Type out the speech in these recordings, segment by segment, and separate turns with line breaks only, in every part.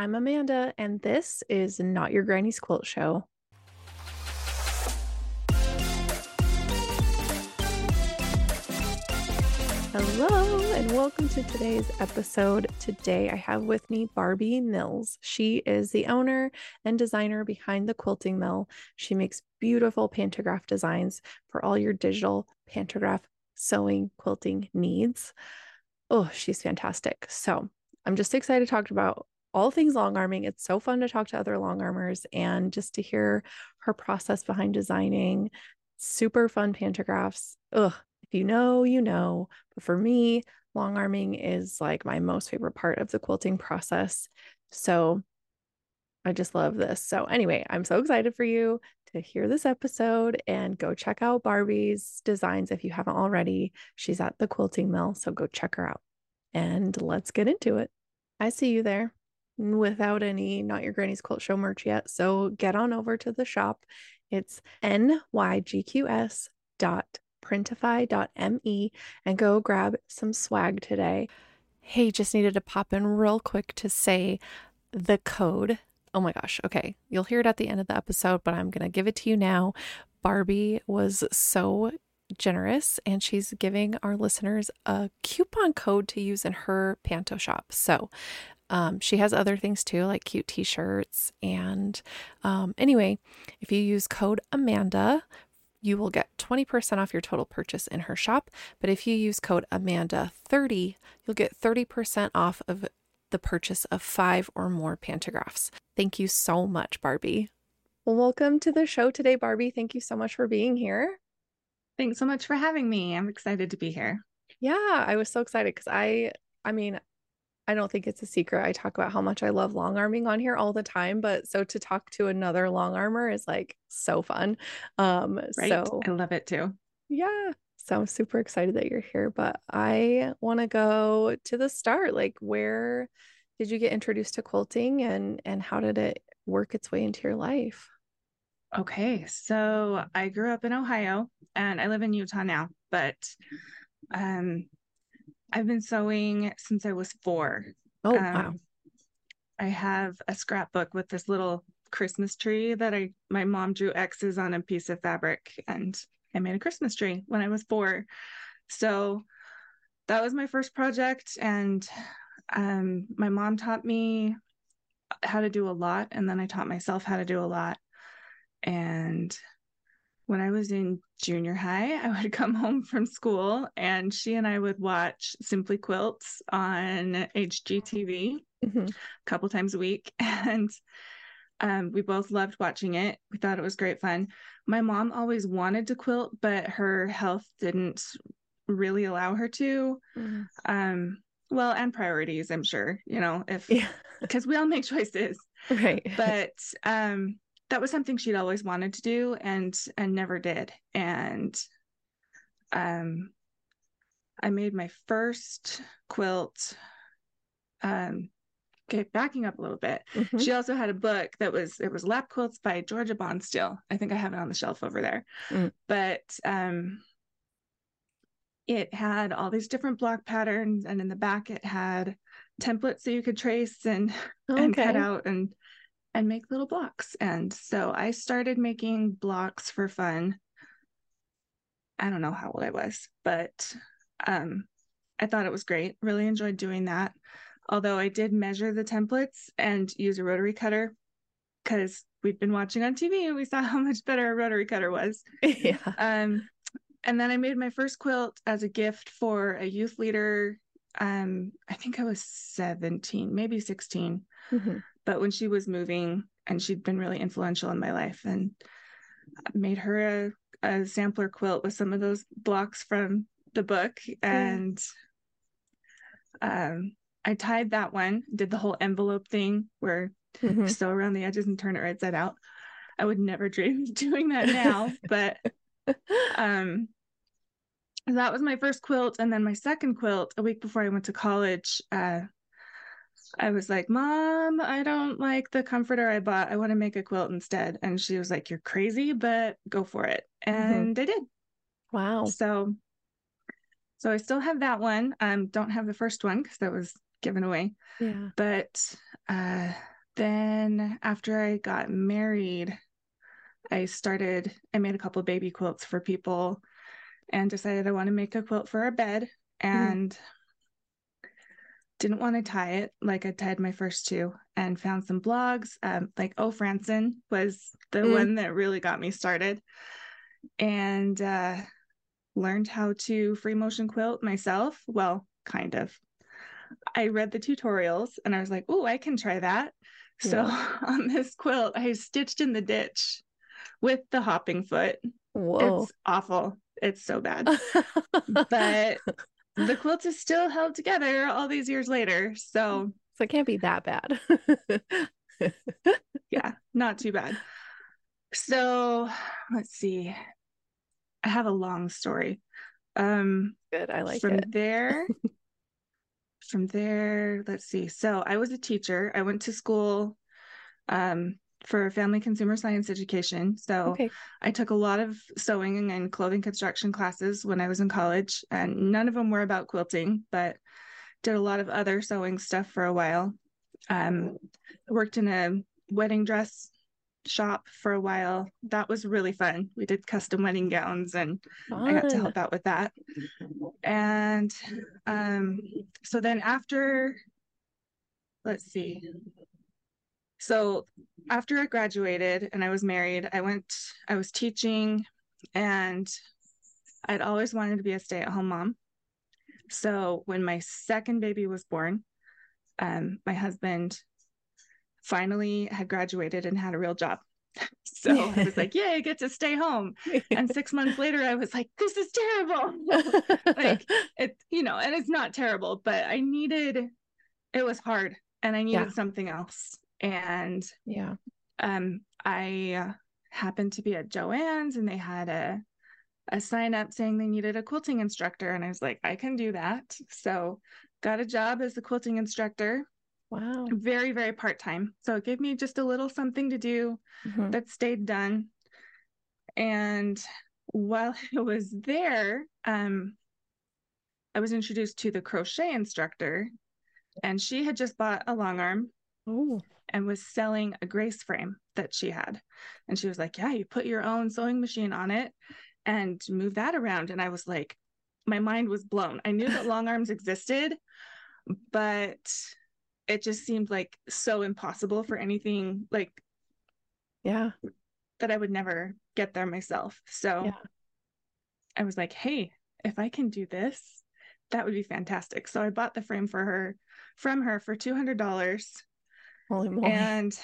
I'm Amanda, and this is Not Your Granny's Quilt Show. Hello, and welcome to today's episode. Today, I have with me Barbie Mills. She is the owner and designer behind the Quilting Mill. She makes beautiful pantograph designs for all your digital pantograph sewing quilting needs. Oh, she's fantastic. So, I'm just excited to talk about all things long arming. It's so fun to talk to other long armers and just to hear her process behind designing super fun pantographs. Ugh, if you know, you know. But for me, long arming is like my most favorite part of the quilting process. So I just love this. So, anyway, I'm so excited for you to hear this episode and go check out Barbie's designs if you haven't already. She's at the quilting mill. So, go check her out and let's get into it. I see you there without any Not Your Granny's Quilt Show merch yet. So get on over to the shop. It's nygqs dot printify.me and go grab some swag today. Hey, just needed to pop in real quick to say the code. Oh my gosh. Okay. You'll hear it at the end of the episode, but I'm going to give it to you now. Barbie was so generous and she's giving our listeners a coupon code to use in her panto shop. So um, she has other things too, like cute t shirts. And um, anyway, if you use code Amanda, you will get 20% off your total purchase in her shop. But if you use code Amanda30, you'll get 30% off of the purchase of five or more pantographs. Thank you so much, Barbie. Well, welcome to the show today, Barbie. Thank you so much for being here.
Thanks so much for having me. I'm excited to be here.
Yeah, I was so excited because I, I mean, I don't think it's a secret. I talk about how much I love long arming on here all the time, but so to talk to another long armer is like so fun. Um right. so
I love it too.
Yeah. So I'm super excited that you're here, but I want to go to the start. Like where did you get introduced to quilting and and how did it work its way into your life?
Okay. So I grew up in Ohio and I live in Utah now, but um I've been sewing since I was four.
Oh, um, wow.
I have a scrapbook with this little Christmas tree that I my mom drew X's on a piece of fabric and I made a Christmas tree when I was four. So that was my first project and um, my mom taught me how to do a lot and then I taught myself how to do a lot. And when I was in junior high, I would come home from school and she and I would watch Simply Quilts on HGTV mm-hmm. a couple times a week. And um, we both loved watching it. We thought it was great fun. My mom always wanted to quilt, but her health didn't really allow her to. Mm-hmm. Um, well, and priorities, I'm sure, you know, if because yeah. we all make choices.
Right.
But um that was something she'd always wanted to do and and never did and um i made my first quilt um okay backing up a little bit mm-hmm. she also had a book that was it was lap quilts by georgia bonesteel i think i have it on the shelf over there mm. but um it had all these different block patterns and in the back it had templates so you could trace and okay. and cut out and and make little blocks. And so I started making blocks for fun. I don't know how old I was, but um, I thought it was great. Really enjoyed doing that. Although I did measure the templates and use a rotary cutter because we'd been watching on TV and we saw how much better a rotary cutter was.
yeah.
Um, and then I made my first quilt as a gift for a youth leader. Um, I think I was 17, maybe 16. Mm-hmm but when she was moving and she'd been really influential in my life and made her a, a sampler quilt with some of those blocks from the book and um, I tied that one, did the whole envelope thing where mm-hmm. sew around the edges and turn it right side out. I would never dream of doing that now, but um that was my first quilt and then my second quilt a week before I went to college uh I was like, Mom, I don't like the comforter I bought. I want to make a quilt instead. And she was like, You're crazy, but go for it. Mm-hmm. And mm-hmm. I did.
Wow.
So so I still have that one. Um, don't have the first one because that was given away.
Yeah.
But uh, then after I got married, I started, I made a couple baby quilts for people and decided I want to make a quilt for our bed and mm. Didn't want to tie it like I tied my first two and found some blogs. Um, like Oh Fransson was the mm. one that really got me started and uh, learned how to free motion quilt myself. Well, kind of. I read the tutorials and I was like, oh, I can try that. Yeah. So on this quilt, I stitched in the ditch with the hopping foot. Whoa. It's awful. It's so bad. but the quilt is still held together all these years later. So,
so it can't be that bad.
yeah, not too bad. So let's see. I have a long story. Um
good. I like
from
it.
there. from there, let's see. So I was a teacher. I went to school um for family consumer science education. So okay. I took a lot of sewing and clothing construction classes when I was in college, and none of them were about quilting, but did a lot of other sewing stuff for a while. Um, worked in a wedding dress shop for a while. That was really fun. We did custom wedding gowns and fun. I got to help out with that. And um, so then after, let's see, so after I graduated and I was married, I went, I was teaching and I'd always wanted to be a stay at home mom. So when my second baby was born, um, my husband finally had graduated and had a real job. So I was like, "Yay, I get to stay home." And six months later, I was like, "This is terrible." like it, you know, and it's not terrible, but I needed. It was hard, and I needed yeah. something else and
yeah.
um i uh, happened to be at joann's and they had a a sign up saying they needed a quilting instructor and i was like i can do that. So got a job as a quilting instructor.
Wow.
Very very part-time. So it gave me just a little something to do mm-hmm. that stayed done. And while i was there um i was introduced to the crochet instructor and she had just bought a long arm
Oh
and was selling a grace frame that she had. And she was like, Yeah, you put your own sewing machine on it and move that around. And I was like, My mind was blown. I knew that long arms existed, but it just seemed like so impossible for anything like,
yeah,
that I would never get there myself. So yeah. I was like, Hey, if I can do this, that would be fantastic. So I bought the frame for her from her for $200
Holy moly.
And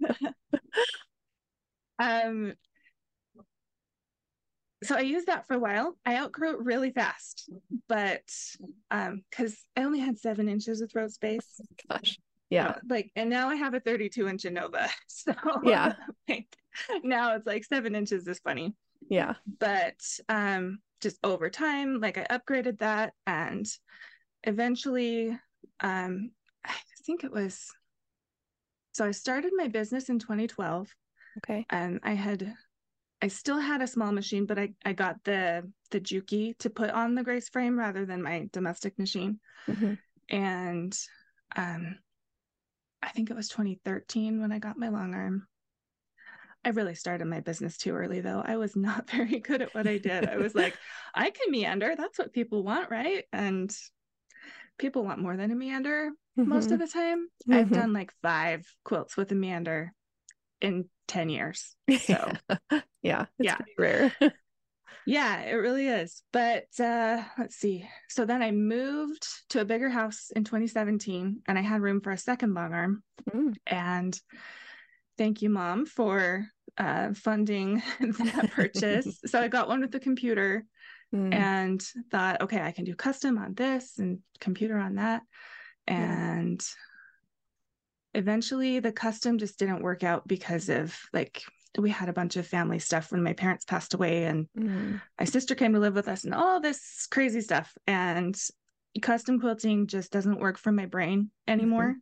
um so I used that for a while. I outgrew it really fast, but um because I only had seven inches of throat space.
Gosh. Yeah. Uh,
like and now I have a 32 inch Innova. So
yeah.
like, now it's like seven inches is funny.
Yeah.
But um just over time, like I upgraded that and eventually um I think it was so I started my business in 2012.
Okay.
And I had I still had a small machine, but I, I got the the Juki to put on the Grace frame rather than my domestic machine. Mm-hmm. And um I think it was 2013 when I got my long arm. I really started my business too early though. I was not very good at what I did. I was like, I can meander. That's what people want, right? And people want more than a meander mm-hmm. most of mm-hmm. the time. Mm-hmm. I've done like five quilts with a meander in 10 years. So
yeah, yeah, rare.
yeah, it really is. But uh let's see. So then I moved to a bigger house in 2017 and I had room for a second long arm. Mm. And thank you, mom, for uh funding that purchase. so I got one with the computer mm. and thought, okay, I can do custom on this and computer on that. And yeah. eventually the custom just didn't work out because of like we had a bunch of family stuff when my parents passed away and mm. my sister came to live with us and all this crazy stuff and custom quilting just doesn't work for my brain anymore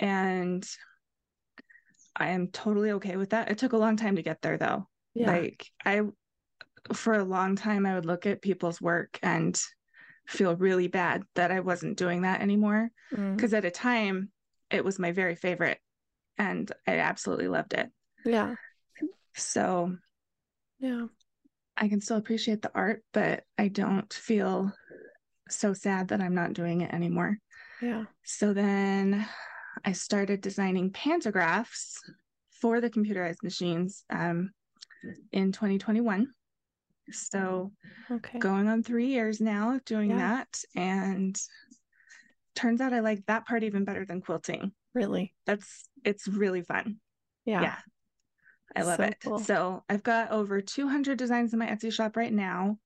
mm-hmm. and i am totally okay with that it took a long time to get there though yeah. like i for a long time, I would look at people's work and feel really bad that I wasn't doing that anymore. Because mm. at a time, it was my very favorite and I absolutely loved it.
Yeah.
So
Yeah.
I can still appreciate the art, but I don't feel so sad that I'm not doing it anymore.
Yeah.
So then I started designing pantographs for the computerized machines um, in 2021. So
Okay.
going on three years now doing
Yeah.
that. And turns out I like that part even better than quilting.
Really.
That's it's really fun.
Yeah.
Yeah. I love
So
it.
cool.
So I've got over 200 designs in my Etsy shop right now.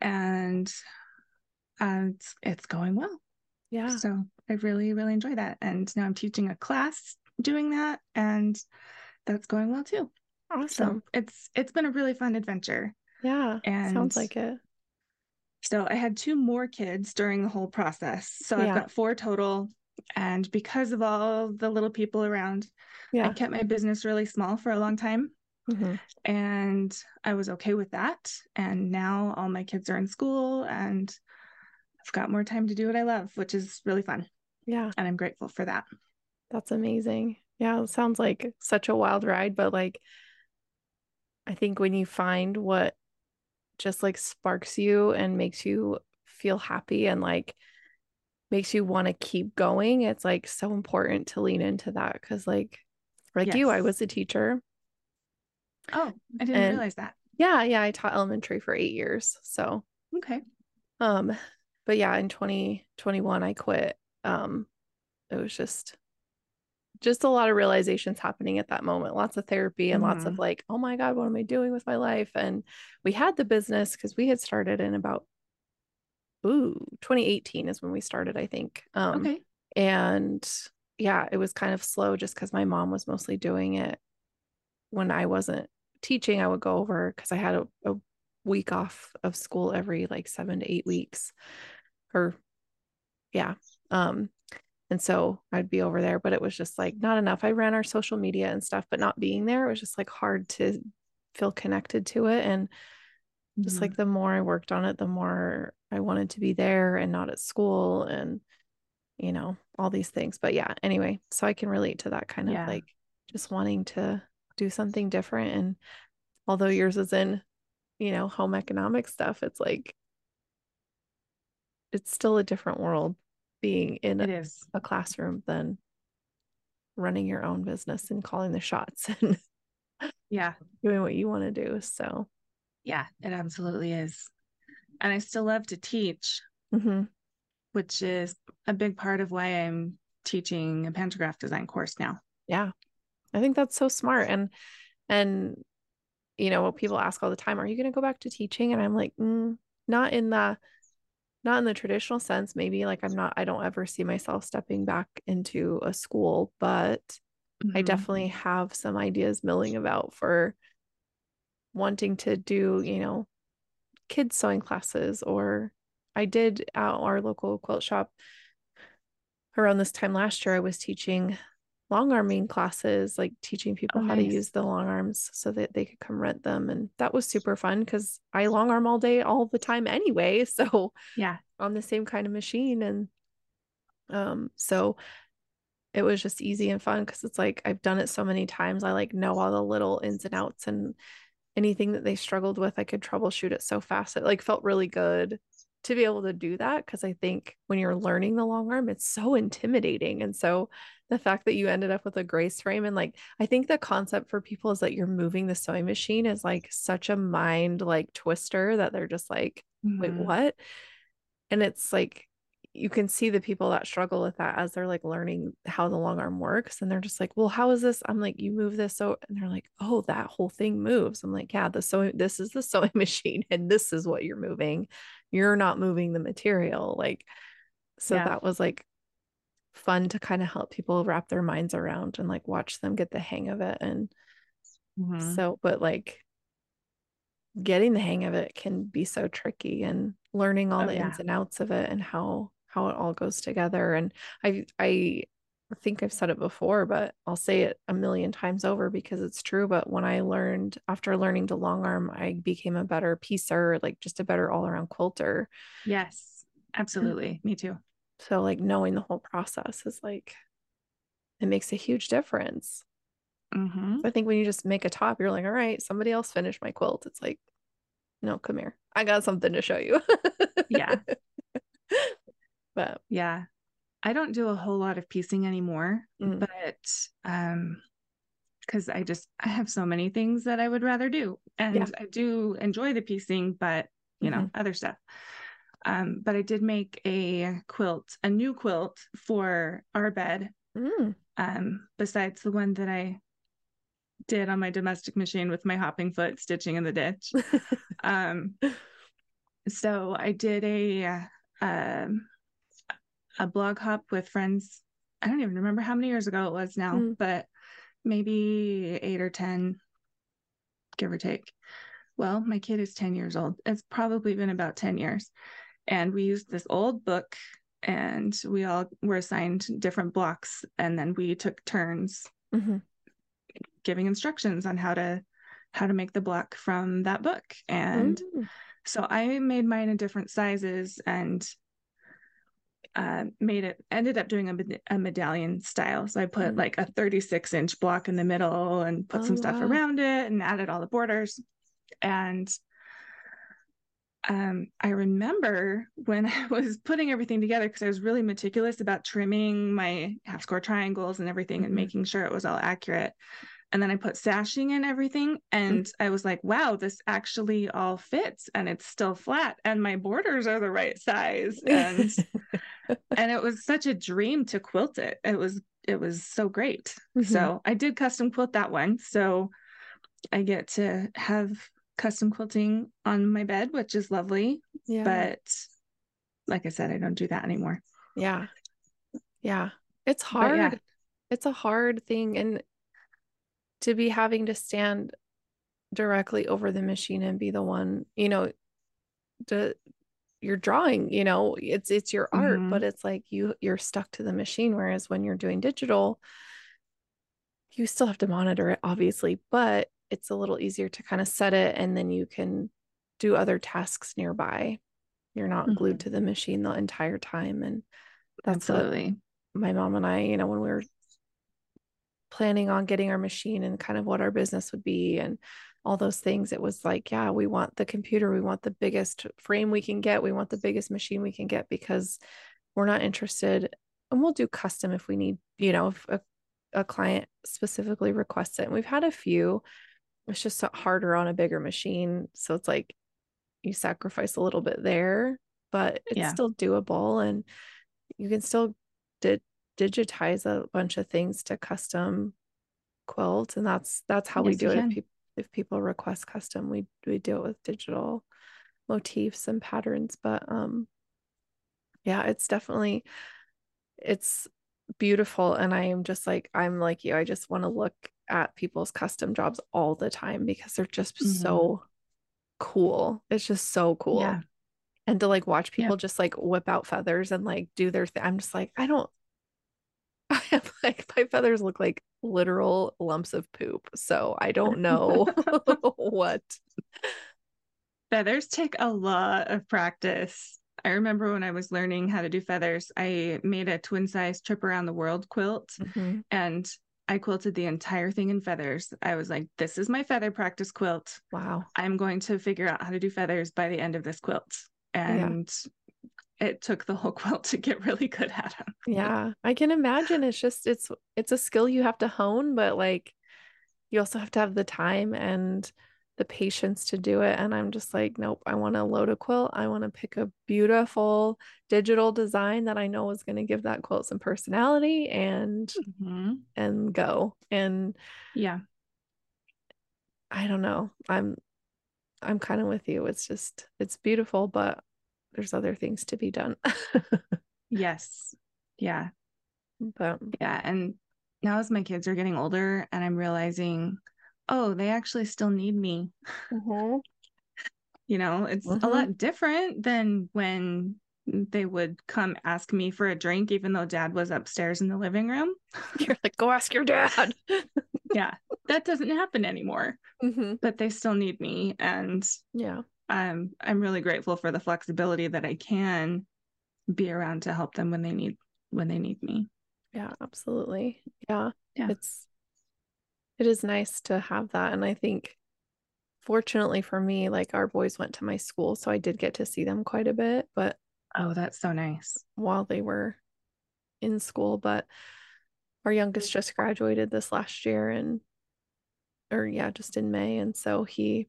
And and it's, it's going well.
Yeah.
So I really, really enjoy that. And now I'm teaching a class doing that, and that's going well too. So
Awesome.
it's it's been a really fun adventure.
Yeah.
And
Sounds like it.
so I had two more kids during the whole process. So I've got four total. And because of all the little people around, I kept my business really small for a long time.
hmm
And I was okay with that. And now all my kids are in school and I've got more time to do what I love, which is really fun.
Yeah.
And I'm grateful for that.
That's amazing. Yeah. It sounds like such a wild ride, but like, I think when you find what just like sparks you and makes you feel happy and like makes you want to keep going, it's like so important to lean into that. Cause like, like you, I was a teacher.
Oh, I didn't
And-
realize that.
Yeah. Yeah. I taught elementary for eight years. So,
Okay.
um, but yeah, in 2021, I quit. Um, it was just, just a lot of realizations happening at that moment. Lots of therapy and lots of
Mhm.
like, oh my God, what am I doing with my life? And we had the business because we had started in about, ooh, 2018 is when we started, I think. Um,
Okay.
and yeah, it was kind of slow just because my mom was mostly doing it when I wasn't teaching. I would go over because I had a, a week off of school every like seven to eight weeks, or yeah. Um, and so I'd be over there, but it was just like not enough. I ran our social media and stuff, but not being there, it was just like hard to feel connected to it. And just
Mhm.
like the more I worked on it, the more I wanted to be there and not at school and you know, all these things. But yeah, anyway, so I can relate to that kind
Yeah.
of like just wanting to do something different. And although yours is in, you know, home economic stuff, it's like it's still a different world being in a, a classroom than running your own business and calling the shots and
Yeah.
doing what you want to do. So
Yeah. It absolutely is. And I still love to teach,
mhm.
which is a big part of why I'm teaching a pantograph design course now.
yeah i think that's so smart and and you know people ask all the time are you going to go back to teaching and i'm like mm, not in the not in the traditional sense maybe like i'm not i don't ever see myself stepping back into a school but i
Mhm.
definitely have some ideas milling about for wanting to do you know kids sewing classes or i did at our local quilt shop around this time last year i was teaching long arming classes like teaching people
Oh,
how to use the long arms so that they could come rent them and that was super fun because i long arm all day all the time anyway so
Yeah.
on the same kind of machine and um so it was just easy and fun because it's like I've done it so many times I like know all the little ins and outs and anything that they struggled with I could troubleshoot it so fast it like felt really good to be able to do that because I think when you're learning the long arm it's so intimidating. And so the fact that you ended up with a grace frame and like I think the concept for people is that you're moving the sewing machine is like such a mind like twister that they're just like wait
Mhm.
what? And it's like you can see the people that struggle with that as they're like learning how the long arm works. And they're just like well how is this? I'm like you move this so and they're like oh that whole thing moves. I'm like yeah the sewing this is the sewing machine and this is what you're moving you're not moving the material like so
Yeah.
that was like fun to kind of help people wrap their minds around and like watch them get the hang of it and
Mhm.
so, but like getting the hang of it can be so tricky and learning all
Oh,
the
yeah.
ins and outs of it and how how it all goes together. And I I think I've said it before, but I'll say it a million times over because it's true. But when I learned after learning to long arm, I became a better piecer, like just a better all around quilter.
Yes. Absolutely. Me too.
So like knowing the whole process is like it makes a huge difference.
Mhm.
I think when you just make a top, you're like, all right, somebody else finished my quilt. It's like, no, come here. I got something to show you.
Yeah.
but
Yeah. I don't do a whole lot of piecing anymore,
Mm.
but um because I just I have so many things that I would rather do. And
Yeah.
I do enjoy the piecing, but you know, other stuff. Um, but I did make a quilt, a new quilt for our bed,
mm,
um, besides the one that I did on my domestic machine with my hopping foot stitching in the ditch. um so i did a uh, um a blog hop with friends i don't even remember how many years ago it was now
Mm.
but maybe eight or ten give or take. Well my kid is 10 years old. It's probably been about 10 years. And we used this old book and we all were assigned different blocks. And then we took turns
mhm,
giving instructions on how to how to make the block from that book. And
mm,
so i made mine in different sizes and uh, made it ended up doing a, a medallion style so i put
Mm.
like a 36 inch block in the middle and put
Oh,
some stuff
wow.
around it and added all the borders and um, I remember when I was putting everything together because I was really meticulous about trimming my half square triangles and everything and
Mhm.
making sure it was all accurate. And then I put sashing in everything, and I was like, wow, this actually all fits and it's still flat, and my borders are the right size. And and it was such a dream to quilt it. It was it was so great.
Mhm.
So I did custom quilt that one. So I get to have custom quilting on my bed, which is lovely.
yeah.
But like I said, I don't do that anymore.
Yeah. Yeah. It's hard.
yeah.
It's a hard thing. And to be having to stand directly over the machine and be the one, you know, to you're drawing, you know, it's it's your art,
Mhm.
but it's like you you're stuck to the machine. Whereas when you're doing digital, you still have to monitor it, obviously, but it's a little easier to kind of set it and then you can do other tasks nearby. You're not glued
Mhm.
to the machine the entire time. And that's
Absolutely.
my mom and I, you know, when we were planning on getting our machine and kind of what our business would be and all those things, it was like, yeah, we want the computer, we want the biggest frame we can get, we want the biggest machine we can get because we're not interested. And we'll do custom if we need, you know, if a, a client specifically requests it. And we've had a few. It's just harder on a bigger machine. So it's like you sacrifice a little bit there, but it's
Yeah.
still doable and you can still di- digitize a bunch of things to custom quilt and that's that's how we do it. If, peop if people request custom we we do it with digital motifs and patterns but um yeah it's definitely it's beautiful and i am just like i'm like you i just want to look at people's custom jobs all the time because they're just
Mhm.
so cool. It's just so cool.
Yeah.
and to like watch people just like whip out feathers and like do their thing i'm just like i don't i have like my feathers look like literal lumps of poop so i don't know what
Feathers take a lot of practice. I remember when I was learning how to do feathers, I made a twin size trip around the world quilt
Mhm.
and I quilted the entire thing in feathers. I was like, this is my feather practice quilt.
wow
I'm going to figure out how to do feathers by the end of this quilt. And it took the whole quilt to get really good at them.
yeah i can imagine it's just it's it's a skill you have to hone but like you also have to have the time and the patience to do it and i'm just like nope i want to load a quilt i want to pick a beautiful digital design that i know is going to give that quilt some personality and mm-hmm. and go and
Yeah.
i don't know i'm i'm kind of with you it's just it's beautiful but there's other things to be done
Yes. Yeah.
but
Yeah. And now as my kids are getting older and I'm realizing, oh, they actually still need me. You know, it's a
Mhm.
lot different than when they would come ask me for a drink, even though dad was upstairs in the living room.
you're like go ask your dad
Yeah. that doesn't happen anymore,
Mhm.
but they still need me. And
yeah
um, I'm really grateful for the flexibility that I can be around to help them when they need when they need me.
Yeah, absolutely. Yeah.
Yeah.
It's it is nice to have that. And I think fortunately for me, like our boys went to my school, so I did get to see them quite a bit, but
Oh, that's so nice.
while they were in school, but our youngest just graduated this last year and or yeah, just in May. And so he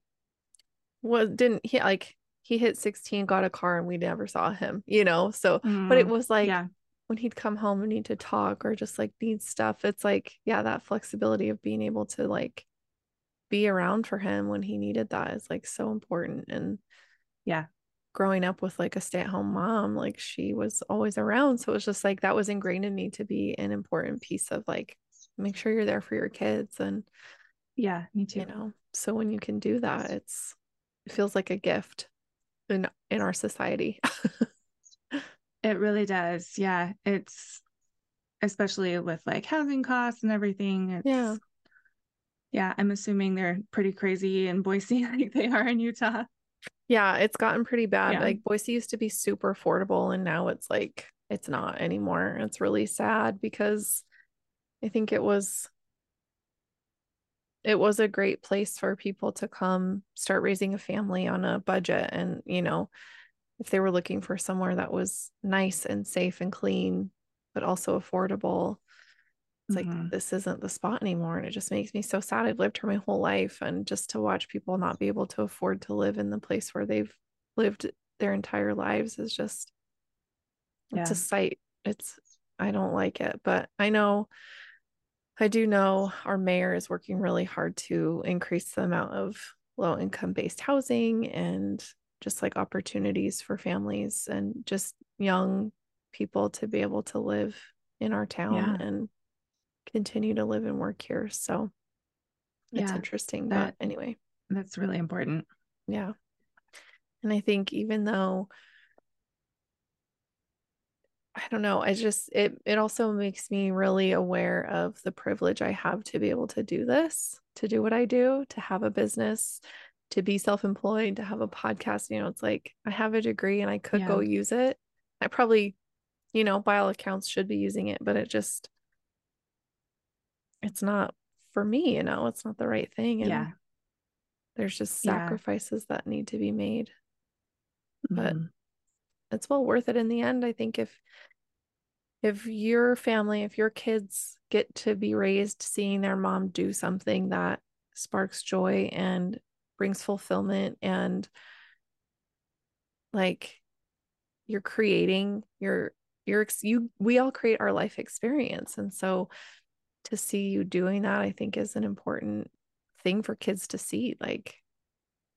was didn't he like he hit 16, got a car, and we never saw him, you know. So but it
Mm,
was like
yeah.
when he'd come home and need to talk or just like need stuff, it's like, yeah, that flexibility of being able to like be around for him when he needed that is like so important. And
Yeah.
growing up with like a stay-at-home mom, like she was always around. So it was just like that was ingrained in me to be an important piece of like make sure you're there for your kids and
Yeah. Me too.
you know, so when you can do that, it's it feels like a gift in in our society.
It really does. Yeah. It's especially with like housing costs and everything. It's,
Yeah.
Yeah. I'm assuming they're pretty crazy in Boise like they are in Utah.
Yeah, it's gotten pretty bad.
Yeah.
Like Boise used to be super affordable and now it's like it's not anymore. It's really sad because I think it was it was a great place for people to come start raising a family on a budget and, you know, if they were looking for somewhere that was nice and safe and clean but also affordable, it's like
Mhm.
this isn't the spot anymore and it just makes me so sad. I've lived here my whole life and just to watch people not be able to afford to live in the place where they've lived their entire lives is just it's a sight. It's I don't like it, but I know I do know our mayor is working really hard to increase the amount of low income based housing and just like opportunities for families and just young people to be able to live in our town
Yeah.
and continue to live and work here. So it's
Yeah,
interesting.
that-
but anyway,
That's really important.
yeah. And I think even though I don't know, I just it it also makes me really aware of the privilege I have to be able to do this, to do what I do, to have a business, to be self-employed, to have a podcast. You know, it's like I have a degree and I could go use it. I probably, you know, by all accounts should be using it, but it just it's not for me, you know, it's not the right thing. And
Yeah.
there's just
Yeah.
sacrifices that need to be made. But
Mhm.
It's well worth it in the end. I think if if your family, if your kids get to be raised seeing their mom do something that sparks joy and brings fulfillment and like you're creating your your you we all create our life experience and so to see you doing that I think is an important thing for kids to see like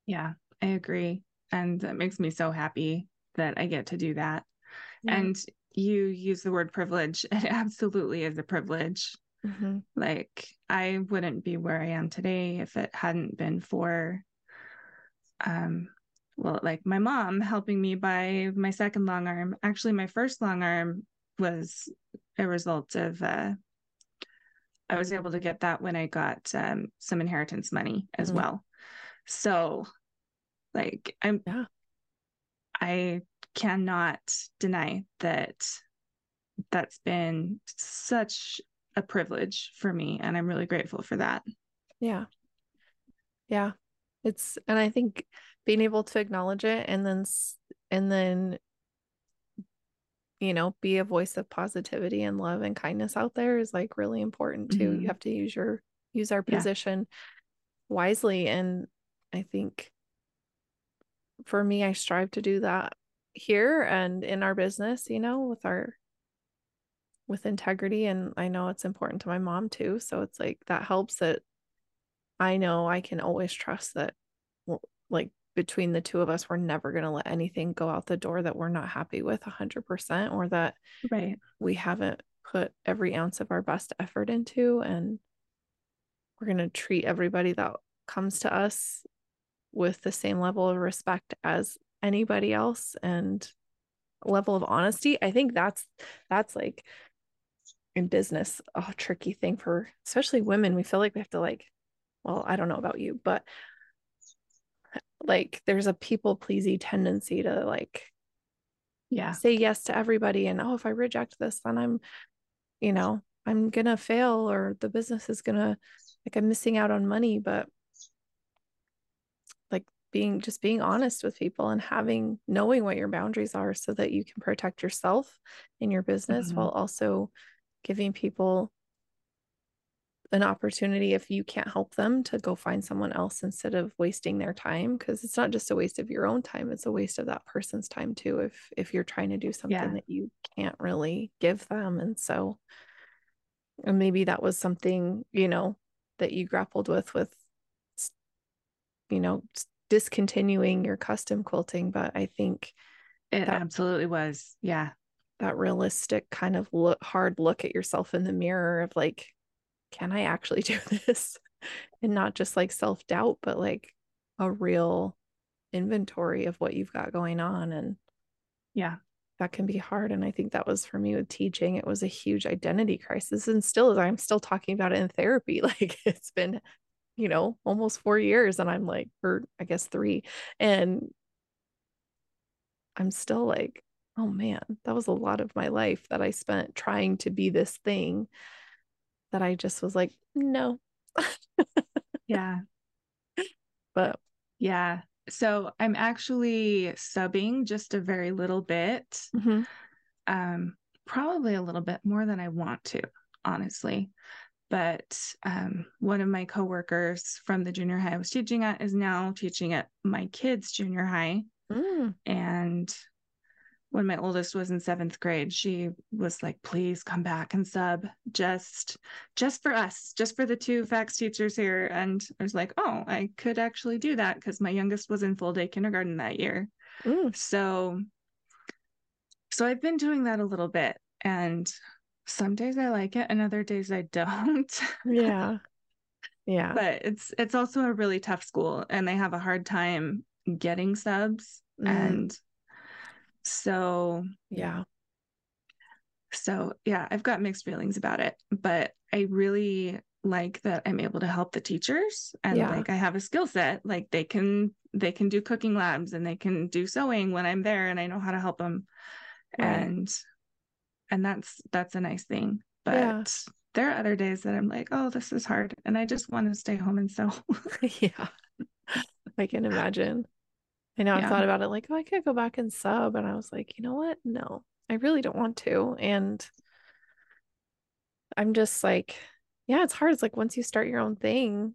Yeah, I agree. And that makes me so happy that I get to do that. And you use the word privilege. It absolutely is a privilege.
Mhm.
Like, I wouldn't be where I am today if it hadn't been for, um, well, like my mom helping me buy my second long arm. Actually, my first long arm was a result of, uh, I was able to get that when I got um, some inheritance money as
Mhm.
well. So, like, I'm,
Yeah.
I cannot deny that that's been such a privilege for me. And I'm really grateful for that.
Yeah. Yeah. It's and I think being able to acknowledge it and then and then you know, be a voice of positivity and love and kindness out there is like really important too.
Mhm.
You have to use your use our
Yeah.
position wisely and I think for me I strive to do that here and in our business, you know, with our with integrity and I know it's important to my mom too, so it's like that helps that I know I can always trust that like between the two of us we're never going to let anything go out the door that we're not happy with 100% or that
Right.
we haven't put every ounce of our best effort into and we're going to treat everybody that comes to us with the same level of respect as anybody else and level of honesty i think that's that's like in business a tricky thing for especially women we feel like we have to like well i don't know about you but like there's a people pleasy tendency to like
Yeah.
say yes to everybody and oh if i reject this then i'm you know, I'm going to fail or the business is going to, like, I'm missing out on money. But being just being honest with people and having knowing what your boundaries are so that you can protect yourself in your business mm-hmm. while also giving people an opportunity if you can't help them to go find someone else instead of wasting their time because it's not just a waste of your own time it's a waste of that person's time too if if you're trying to do something yeah. that you can't really give them and so and maybe that was something you know that you grappled with with you know discontinuing your custom quilting but i think
it that, absolutely was yeah
that realistic kind of look hard look at yourself in the mirror of like can I actually do this? and not just like self doubt, but like a real inventory of what you've got going on. And
yeah,
that can be hard. And I think that was for me with teaching, it was a huge identity crisis. And still, as I'm still talking about it in therapy. Like it's been, you know, almost four years. And I'm like, or I guess three. And I'm still like, oh man, that was a lot of my life that I spent trying to be this thing that I just was like, no.
yeah.
But
yeah. So I'm actually subbing just a very little bit. Mm-hmm. Um, probably a little bit more than I want to, honestly. But um, one of my coworkers from the junior high I was teaching at is now teaching at my kids' junior high. Mm. And when my oldest was in seventh grade she was like please come back and sub just just for us just for the two FACS teachers here and i was like oh i could actually do that because my youngest was in full day kindergarten that year mm. so so i've been doing that a little bit and some days i like it and other days i don't
yeah yeah
but it's it's also a really tough school and they have a hard time getting subs mm. and so,
yeah.
So, yeah, I've got mixed feelings about it, but I really like that I'm able to help the teachers and yeah. like I have a skill set like they can they can do cooking labs and they can do sewing when I'm there and I know how to help them. Right. And and that's that's a nice thing. But yeah. there are other days that I'm like, "Oh, this is hard." And I just want to stay home and sew.
yeah. I can imagine. I know yeah. I've thought about it like, oh, I could go back and sub. And I was like, you know what? No, I really don't want to. And I'm just like, yeah, it's hard. It's like once you start your own thing,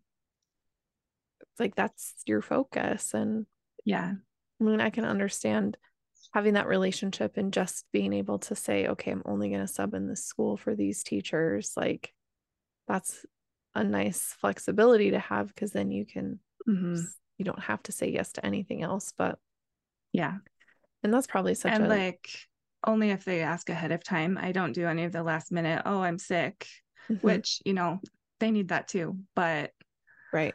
it's like that's your focus. And
yeah,
I mean, I can understand having that relationship and just being able to say, okay, I'm only going to sub in this school for these teachers. Like that's a nice flexibility to have because then you can mm-hmm you don't have to say yes to anything else but
yeah
and that's probably such
and
a
like only if they ask ahead of time i don't do any of the last minute oh i'm sick mm-hmm. which you know they need that too but
right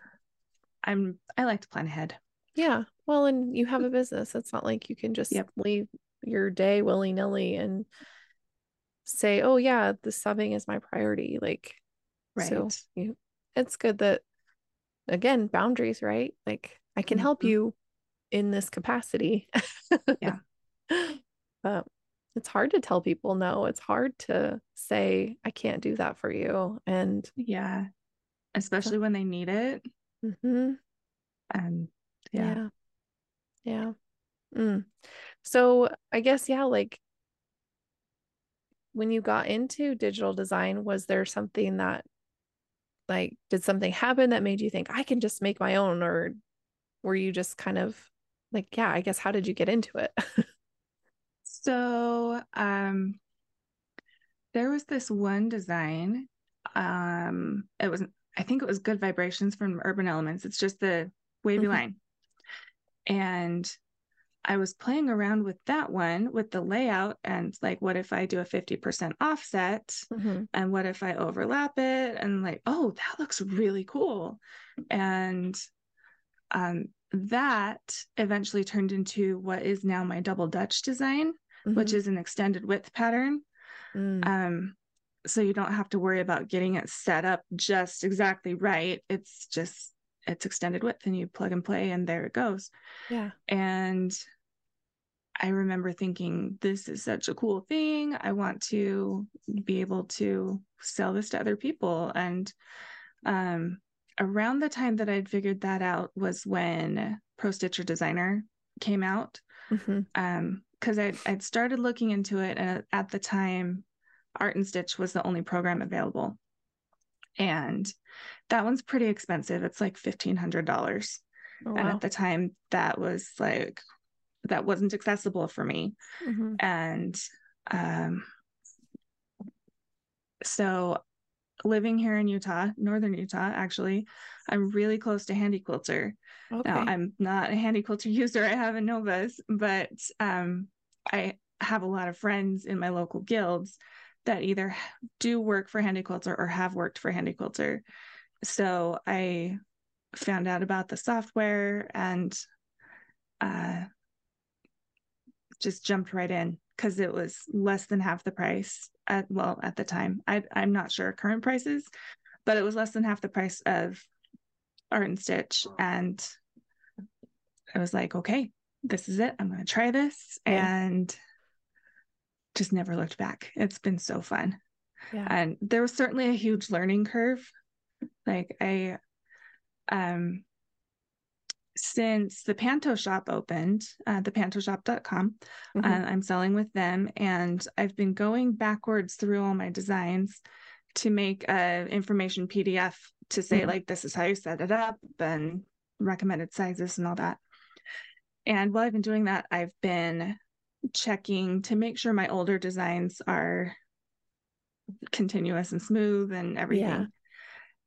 i'm i like to plan ahead
yeah well and you have a business it's not like you can just yep. leave your day willy-nilly and say oh yeah the subbing is my priority like right so you it's good that again boundaries right like i can mm-hmm. help you in this capacity
yeah
but it's hard to tell people no it's hard to say i can't do that for you and
yeah especially when they need it mm-hmm. and yeah
yeah, yeah. Mm. so i guess yeah like when you got into digital design was there something that like did something happen that made you think i can just make my own or were you just kind of like yeah i guess how did you get into it
so um there was this one design um it was i think it was good vibrations from urban elementz it's just the wavy mm-hmm. line and I was playing around with that one with the layout and like, what if I do a 50% offset? Mm-hmm. And what if I overlap it? And like, oh, that looks really cool. And um, that eventually turned into what is now my double Dutch design, mm-hmm. which is an extended width pattern. Mm. Um, so you don't have to worry about getting it set up just exactly right. It's just it's extended width and you plug and play and there it goes.
Yeah.
And I remember thinking, this is such a cool thing. I want to be able to sell this to other people. And um, around the time that I'd figured that out was when Pro Stitcher Designer came out. Mm-hmm. Um, because I'd, I'd started looking into it, and at the time, Art and Stitch was the only program available. And that one's pretty expensive. It's like $1,500. Oh, wow. And at the time, that was like that wasn't accessible for me. Mm-hmm. And um, so living here in Utah, northern Utah, actually, I'm really close to Handi Quilter. Okay. Now, I'm not a Handi Quilter user. I have a Novus, but um, I have a lot of friends in my local guilds that either do work for Handi Quilter or have worked for Handi Quilter. So I found out about the software and uh, just jumped right in because it was less than half the price at well at the time. I I'm not sure current prices, but it was less than half the price of Art and Stitch. And I was like, okay, this is it. I'm gonna try this. And just never looked back. It's been so fun. Yeah. And there was certainly a huge learning curve. Like I um since the Panto shop opened, uh, the pantoshop.com, mm-hmm. uh, I'm selling with them. And I've been going backwards through all my designs to make a information PDF to say, mm-hmm. like, this is how you set it up and recommended sizes and all that. And while I've been doing that, I've been checking to make sure my older designs are continuous and smooth and everything. Yeah.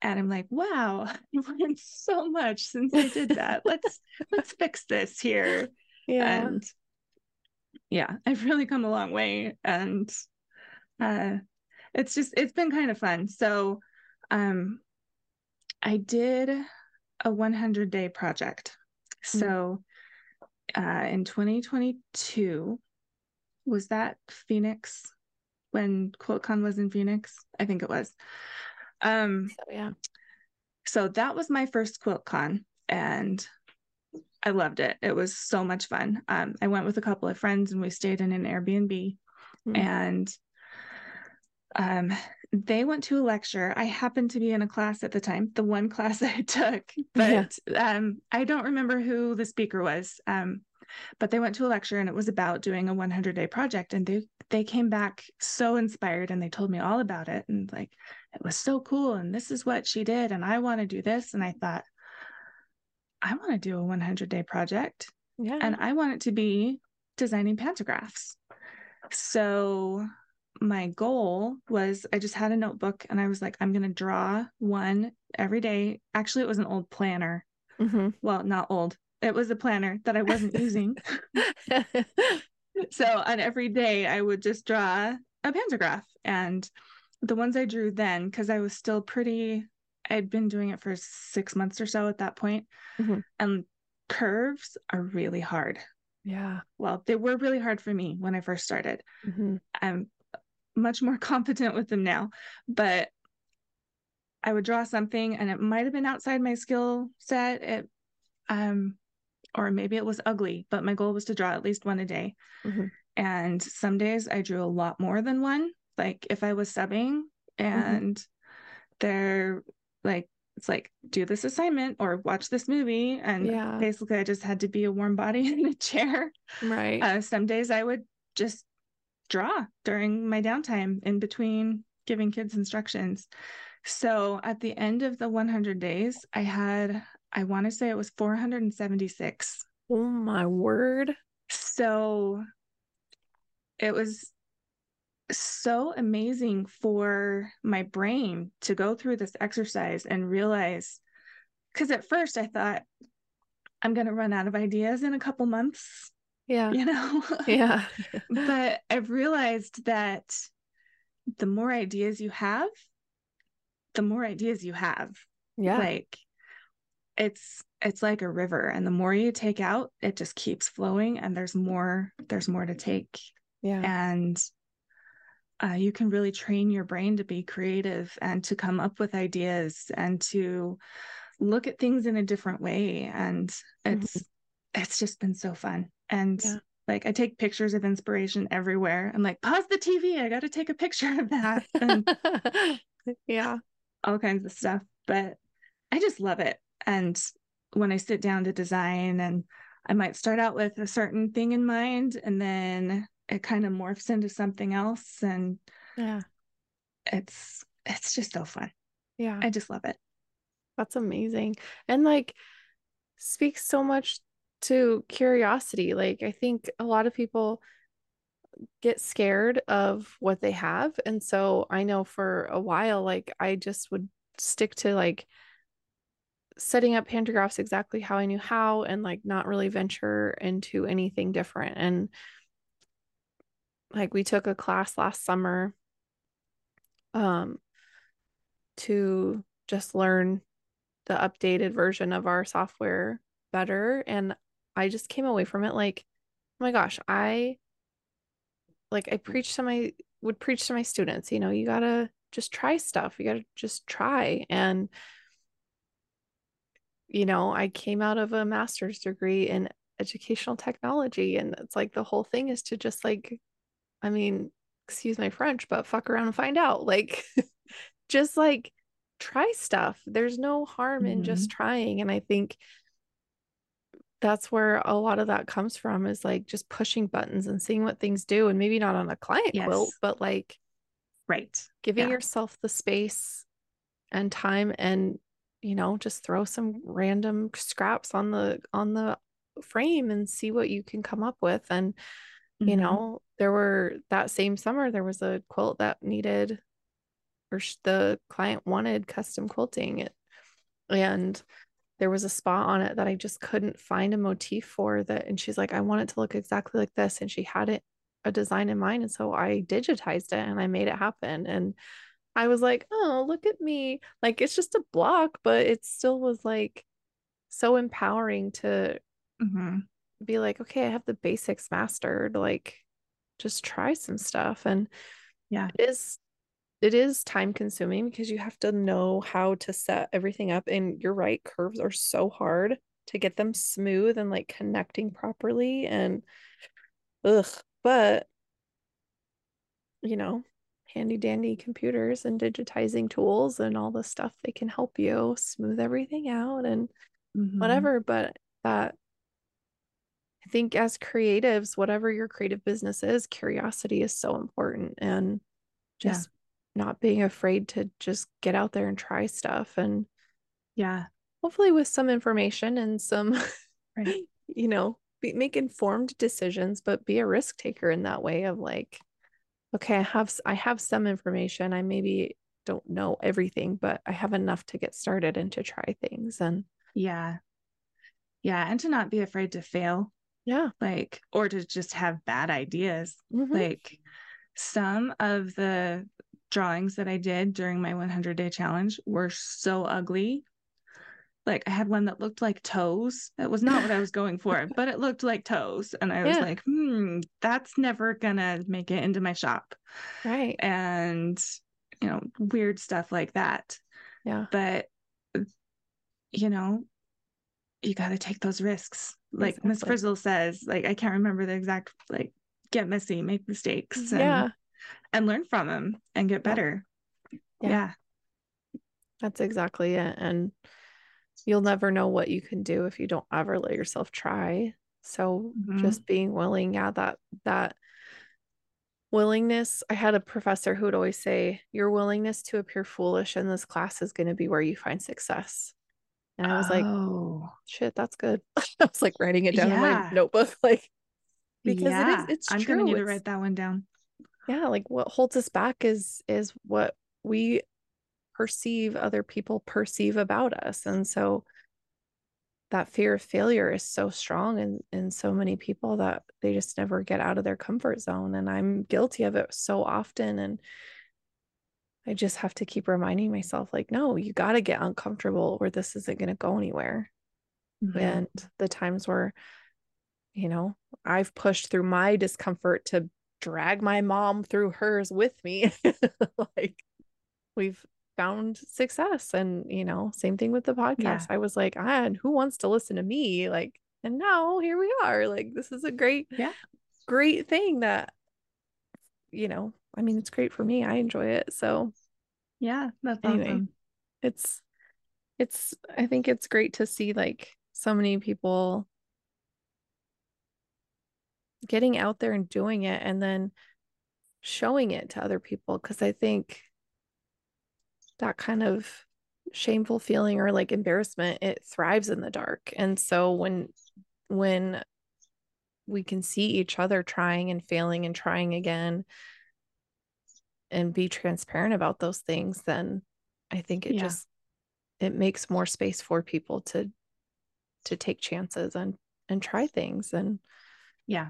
And i'm like wow i learned so much since i did that. Let's let's fix this here. Yeah. And yeah i've really come a long way. And uh it's just it's been kind of fun. So um i did a 100 day project. Mm-hmm. so uh in 2022 was that phoenix when quiltcon was in phoenix i think it was um, so, yeah. So that was my first QuiltCon, and I loved it. It was so much fun. Um, I went with a couple of friends, and we stayed in an Airbnb, mm-hmm. and um, they went to a lecture. I happened to be in a class at the time, the one class I took, but yeah. um, I don't remember who the speaker was. Um, but they went to a lecture and it was about doing a 100 day project and they they came back so inspired and they told me all about it and like it was so cool and this is what she did and I want to do this and I thought I want to do a 100 day project yeah. and I want it to be designing pantographs. So my goal was I just had a notebook and I was like I'm going to draw one every day. Actually it was an old planner. Mm-hmm. well not old it was a planner that I wasn't using. so on every day I would just draw a pantograph and the ones I drew then because I was still pretty I'd been doing it for 6 months or so at that point. Mm-hmm. And curves are really hard.
Yeah.
Well, they were really hard for me when I first started. Mm-hmm. I'm much more competent with them now, but I would draw something and it might have been outside my skill set. It um or maybe it was ugly, but my goal was to draw at least one a day. Mm-hmm. And some days I drew a lot more than one. Like if I was subbing mm-hmm. and mm-hmm. they're like, it's like, do this assignment or watch this movie. And yeah. basically, I just had to be a warm body in a chair.
Right.
Uh, some days I would just draw during my downtime in between giving kids instructions. So at the end of the 100 days, I had I want to say it was 476.
Oh my word.
So it was so amazing for my brain to go through this exercise and realize because at first I thought I'm going to run out of ideas in a couple months.
Yeah.
You know?
Yeah.
but I've realized that the more ideas you have, the more ideas you have.
Yeah.
Like it's it's like a river and the more you take out it just keeps flowing and there's more there's more to take
yeah
and uh, you can really train your brain to be creative and to come up with ideas and to look at things in a different way and it's mm-hmm. it's just been so fun and yeah. like I take pictures of inspiration everywhere. I'm like, pause the TV. I got to take a picture of that. And
yeah.
All kinds of stuff. But I just love it. And when I sit down to design and I might start out with a certain thing in mind and then it kind of morphs into something else and
yeah.
It's it's just so fun.
Yeah.
I just love it.
That's amazing. And like speaks so much to curiosity. Like I think a lot of people get scared of what they have. And so I know for a while, like I just would stick to like setting up pantographs exactly how I knew how and like not really venture into anything different. And like we took a class last summer um to just learn the updated version of our software better. And I just came away from it like oh my gosh I like I preach to my would preach to my students you know you got to just try stuff. You got to just try. And you know I came out of a master's degree in educational technology and it's like the whole thing is to just like I mean excuse my French, but fuck around and find out. Like, just like try stuff. There's no harm mm-hmm. in just mm-hmm. trying. And I think that's where a lot of that comes from is like just pushing buttons and seeing what things do. And maybe not on a client yes. quilt, but like,
right.
Giving yeah. yourself the space and time and, you know, just throw some random scraps on the, on the frame and see what you can come up with. And, mm-hmm. you know, there were that same summer there was a quilt that needed or the client wanted custom quilting it and there was a spot on it that I just couldn't find a motif for that and she's like I want it to look exactly like this and she had it a design in mind and so I digitized it and I made it happen and I was like oh look at me. Like it's just a block but it still was like so empowering to mm-hmm. be like okay I have the basics mastered like just try some stuff. And
yeah.
it is it is time consuming because you have to know how to set everything up and you're right curves are so hard to get them smooth and like connecting properly and ugh but you know handy dandy computers and digitizing tools and all the stuff they can help you smooth everything out and mm-hmm. whatever but that I think as creatives, whatever your creative business is, curiosity is so important and just yeah. not being afraid to just get out there and try stuff. And
yeah,
hopefully with some information and some, right. you know, be, make informed decisions, but be a risk taker in that way of like, okay, I have, I have some information. I maybe don't know everything, but I have enough to get started and to try things. And
yeah. Yeah. And to not be afraid to fail
yeah.
Like, or to just have bad ideas. Mm-hmm. Like, some of the drawings that I did during my 100 day challenge were so ugly. Like, I had one that looked like toes. That was not what I was going for, but it looked like toes. And I was yeah. like, hmm, that's never gonna make it into my shop.
Right.
And, you know, weird stuff like that.
Yeah.
But, you know, you got to take those risks like exactly. Miss Frizzle says, like I can't remember the exact like get messy, make mistakes, and,
yeah,
and learn from them and get better. Yeah. yeah.
That's exactly it. And you'll never know what you can do if you don't ever let yourself try. So mm-hmm. just being willing, yeah, that that willingness. I had a professor who would always say, Your willingness to appear foolish in this class is going to be where you find success. And I was oh. like, shit, that's good. I was like writing it down yeah. in my notebook. Like, because yeah. it is, it's
I'm
true.
gonna need
it's,
to write that one down.
Yeah. Like what holds us back is, is what we perceive other people perceive about us. And so that fear of failure is so strong in, in so many people that they just never get out of their comfort zone. And I'm guilty of it so often. And I just have to keep reminding myself, like, no, you got to get uncomfortable or this isn't going to go anywhere. Mm-hmm. And the times where, you know, I've pushed through my discomfort to drag my mom through hers with me, like, we've found success. And, you know, same thing with the podcast. Yeah. I was like, ah, and who wants to listen to me? Like, and now here we are like this is a great
Yeah.
great thing that you know i mean it's great for me i enjoy it so
Yeah. That's
Anyway.
awesome.
it's it's i think it's great to see like so many people getting out there and doing it and then showing it to other people because i think that kind of shameful feeling or like embarrassment it thrives in the dark and so when when we can see each other trying and failing and trying again and be transparent about those things then i think it
Yeah.
just it makes more space for people to to take chances and and try things and
Yeah.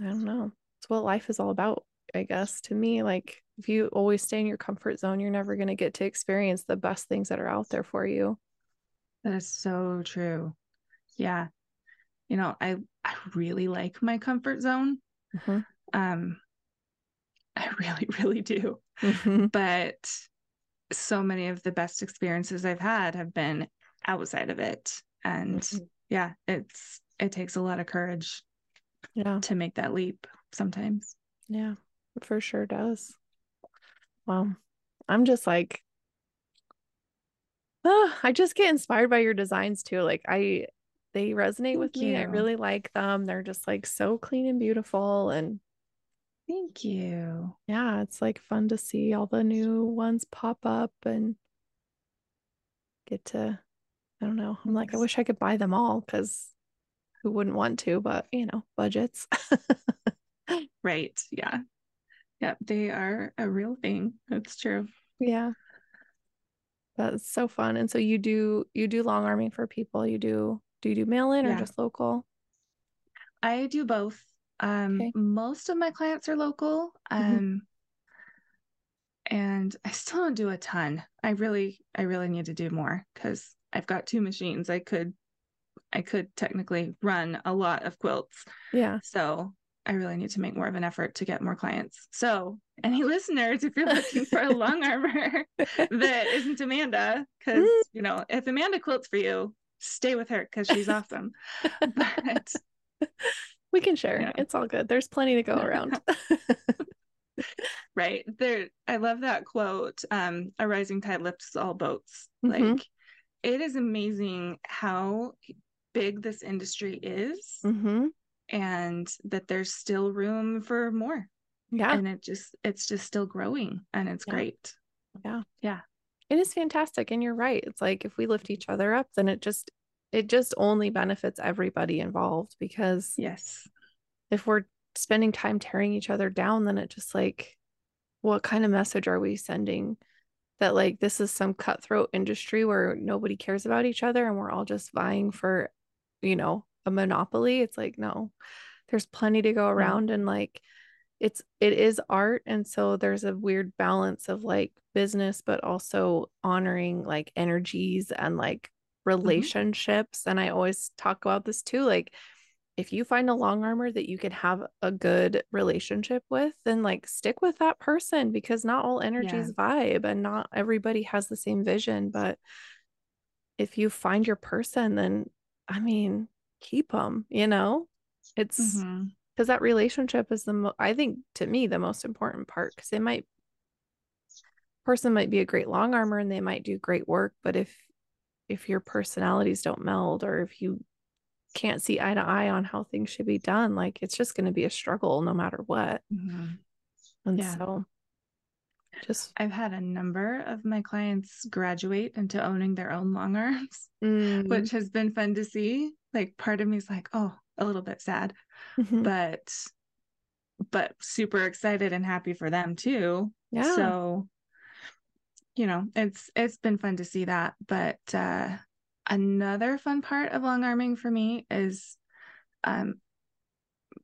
i don't know it's what life is all about i guess to me like if you always stay in your comfort zone you're never going to get to experience the best things that are out there for you
That is so true. Yeah. You know, I I really like my comfort zone.
Mhm.
Um I really, really do.
Mhm.
But so many of the best experiences I've had have been outside of it. And
Mhm.
yeah, it's it takes a lot of courage
yeah
to make that leap sometimes.
Yeah, it for sure does. Well, I'm just like, ah, I just get inspired by your designs too. Like I, they resonate with
Thank
me. I really like them. They're just like so clean and beautiful. And
Thank you.
yeah, it's like fun to see all the new ones pop up and get to, I don't know. I'm like, I wish I could buy them all because who wouldn't want to, but you know, budgets.
Right. Yeah. Yep. They are a real thing. That's true.
Yeah. That's so fun. And so you do you do long arming for people. You do do you do mail in or just local?
I do both. Um,
Okay.
most of my clients are local.
Mhm.
Um, and I still don't do a ton. I really, I really need to do more because I've got two machines. I could, I could technically run a lot of quilts.
Yeah.
So I really need to make more of an effort to get more clients. So any listeners, if you're looking for a long armer that isn't Amanda, because
Mm.
you know, if Amanda quilts for you, stay with her because she's awesome. But
we can share.
Yeah.
It's all good. There's plenty to go around.
right there, I love that quote. Um, a rising tide lifts all boats.
Mhm.
Like it is amazing how big this industry is
hmm
and that there's still room for more.
Yeah.
And it just it's just still growing and it's
Yeah.
great. Yeah. Yeah.
It is fantastic. And you're right. It's like if we lift each other up, then it just it just only benefits everybody involved because
Yes.
if we're spending time tearing each other down, then it just like, what kind of message are we sending? That like this is some cutthroat industry where nobody cares about each other and we're all just vying for, you know, a monopoly. It's like, no, there's plenty to go around and like it's it is art. And so there's a weird balance of like business, but also honoring like energies and like mm-hmm. relationships. And I always talk about this too. Like if you find a long armer that you can have a good relationship with, then like stick with that person because not all energies vibe and not everybody has the same vision. But if you find your person, then I mean, keep them, you know? It's because that relationship is the mo- I think to me the most important part because they might person might be a great long armer and they might do great work, but if if your personalities don't meld or if you can't see eye to eye on how things should be done, like it's just going to be a struggle no matter what.
Mhm.
And
Yeah.
so just
I've had a number of my clients graduate into owning their own long arms,
mm,
which has been fun to see. Like part of me is like, oh, a little bit sad,
mhm.
but but super excited and happy for them too.
yeah.
So, you know, it's it's been fun to see that. But uh another fun part of long arming for me is um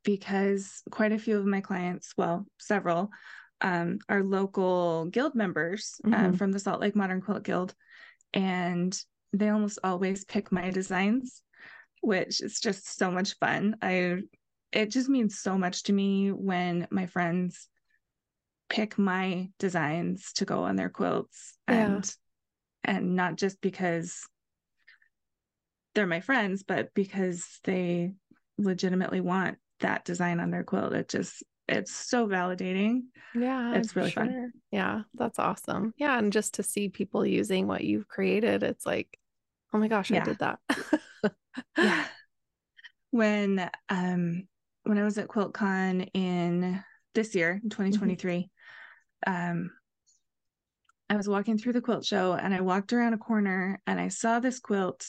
because quite a few of my clients, well, several, um, are local guild members um,
Mhm.
from the Salt Lake Modern Quilt Guild, and they almost always pick my designs, which is just so much fun. I it just means so much to me when my friends pick my designs to go on their quilts
Yeah.
and and not just because they're my friends, but because they legitimately want that design on their quilt, it just it's so validating.
Yeah,
it's really
sure.
fun.
Yeah, that's awesome. Yeah, and just to see people using what you've created, it's like, oh my gosh,
Yeah.
I did that.
yeah. When um when i was at quiltcon in this year in 2023 um i was walking through the quilt show and i walked around a corner and i saw this quilt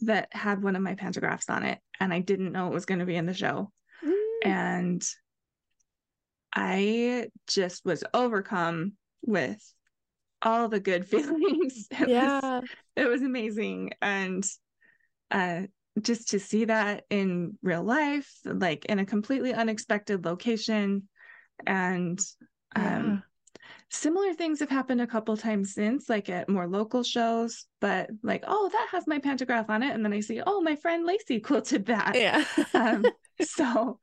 that had one of my pantographs on it and i didn't know it was going to be in the show.
Mm,
and i just was overcome with all the good feelings. It was
yeah,
it was amazing. And uh just to see that in real life like in a completely unexpected location. And
yeah,
um similar things have happened a couple times since like at more local shows but like oh that has my pantograph on it. And then i see oh my friend lacey quilted that.
Yeah,
um so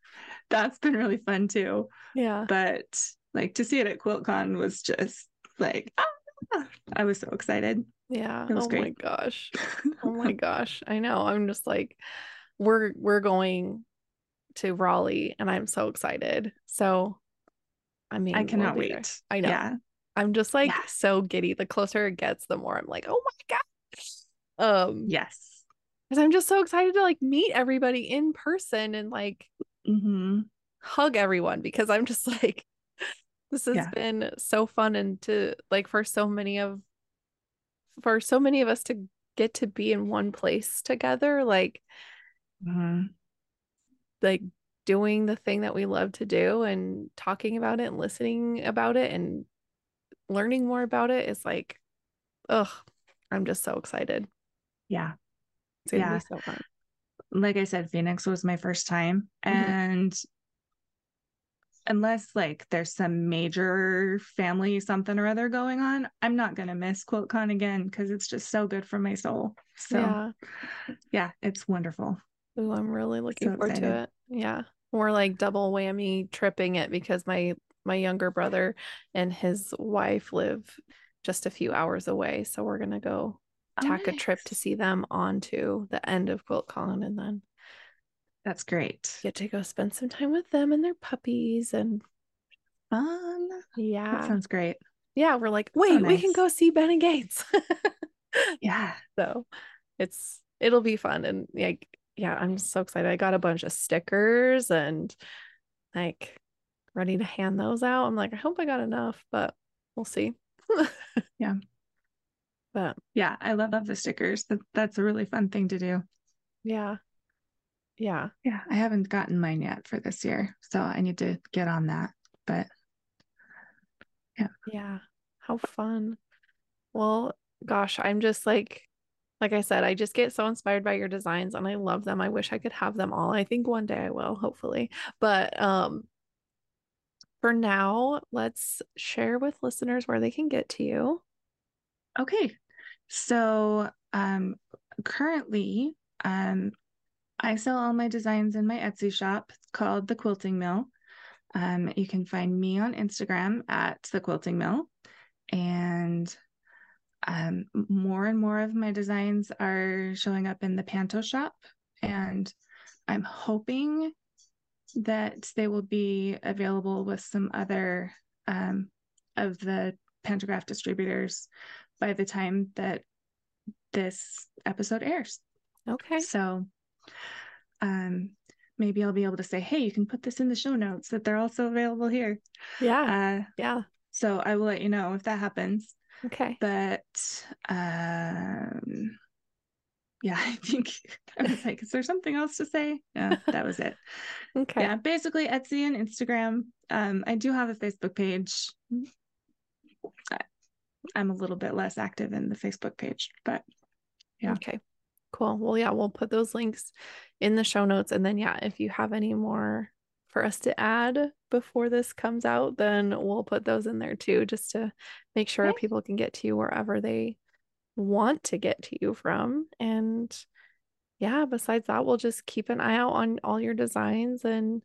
that's been really fun too.
Yeah.
but like to see it at quiltcon was just like ah, i was so excited
Yeah. Oh my gosh. Oh my gosh. I know. I'm just like we're we're going to Raleigh and I'm so excited. So I mean,
i
we'll
cannot
there.
wait
I know.
yeah
I'm just like
Yeah.
so giddy. The closer it gets, the more I'm like, oh my gosh. Um,
yes
because I'm just so excited to like meet everybody in person and like
hmm
hug everyone because I'm just like this has
Yeah.
been so fun and to like for so many of for so many of us to get to be in one place together like
Mhm.
like doing the thing that we love to do and talking about it and listening about it and learning more about it is like ugh I'm just so excited
yeah
it's gonna
Yeah.
be so fun
like I said, Phoenix was my first time.
Mhm.
And unless like there's some major family something or other going on, I'm not gonna miss QuiltCon again because it's just so good for my soul. So yeah,
yeah
it's wonderful.
Ooh, I'm really looking
So
forward to it. Yeah. We're like double whammy tripping it because my my younger brother and his wife live just a few hours away. So we're gonna go
Oh,
tack a trip to see them on to the end of QuiltCon and then
That's great.
get to go spend some time with them and their puppies and
Fun.
Yeah.
That sounds great.
Yeah, we're like, wait, we can go see Ben and Gates.
Yeah.
so it's it'll be fun and like yeah i'm so excited i got a bunch of stickers and like ready to hand those out i'm like i hope i got enough but we'll see
Yeah.
but
Yeah. I love, love the stickers. That, that's a really fun thing to do.
yeah yeah
Yeah. I haven't gotten mine yet for this year. So I need to get on that. But
yeah Yeah. how fun well gosh i'm just like like i said i just get so inspired by your designs and i love them i wish i could have them all i think one day i will hopefully but um for now let's share with listeners where they can get to you
Okay. So um currently um I sell all my designs in my Etsy shop. It's called The Quilting Mill. Um you can find me on Instagram at The Quilting Mill and um more and more of my designs are showing up in the Panto shop and I'm hoping that they will be available with some other um of the pantograph distributors by the time that this episode airs.
okay
So um maybe I'll be able to say, hey, you can put this in the show notes that they're also available here.
yeah
Uh
yeah
so I will let you know if that happens.
okay
But um yeah, I think I was like, is there something else to say? Yeah, that was it.
okay
Yeah, basically Etsy and Instagram. Um, I do have a Facebook page. I'm a little bit less active in the Facebook page, but yeah.
Okay. Cool. Well, yeah, we'll put those links in the show notes. And then, yeah, if you have any more for us to add before this comes out, then we'll put those in there too, just to make sure
Okay.
people can get to you wherever they want to get to you from. And yeah, besides that, we'll just keep an eye out on all your designs and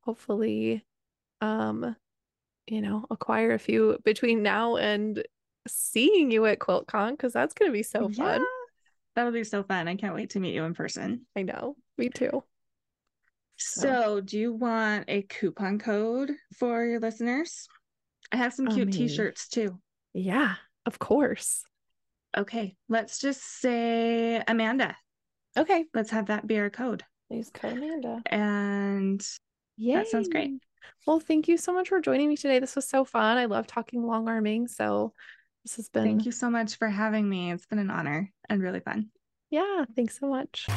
hopefully, um, you know, acquire a few between now and seeing you at QuiltCon because that's going to be so fun.
That'll be so fun. I can't wait to meet you in person.
I know. Me too.
So, do you want a coupon code for your listeners? I have some oh, cute
Amazing.
t-shirts too.
Yeah, of course.
Okay, let's just say Amanda.
Okay.
Let's have that be our code.
Use code Amanda.
And
Yeah.
That sounds great.
Well, thank you so much for joining me today. This was so fun. I love talking long arming. So this has been
thank you so much for having me. It's been an honor and really fun.
Yeah, thanks so much.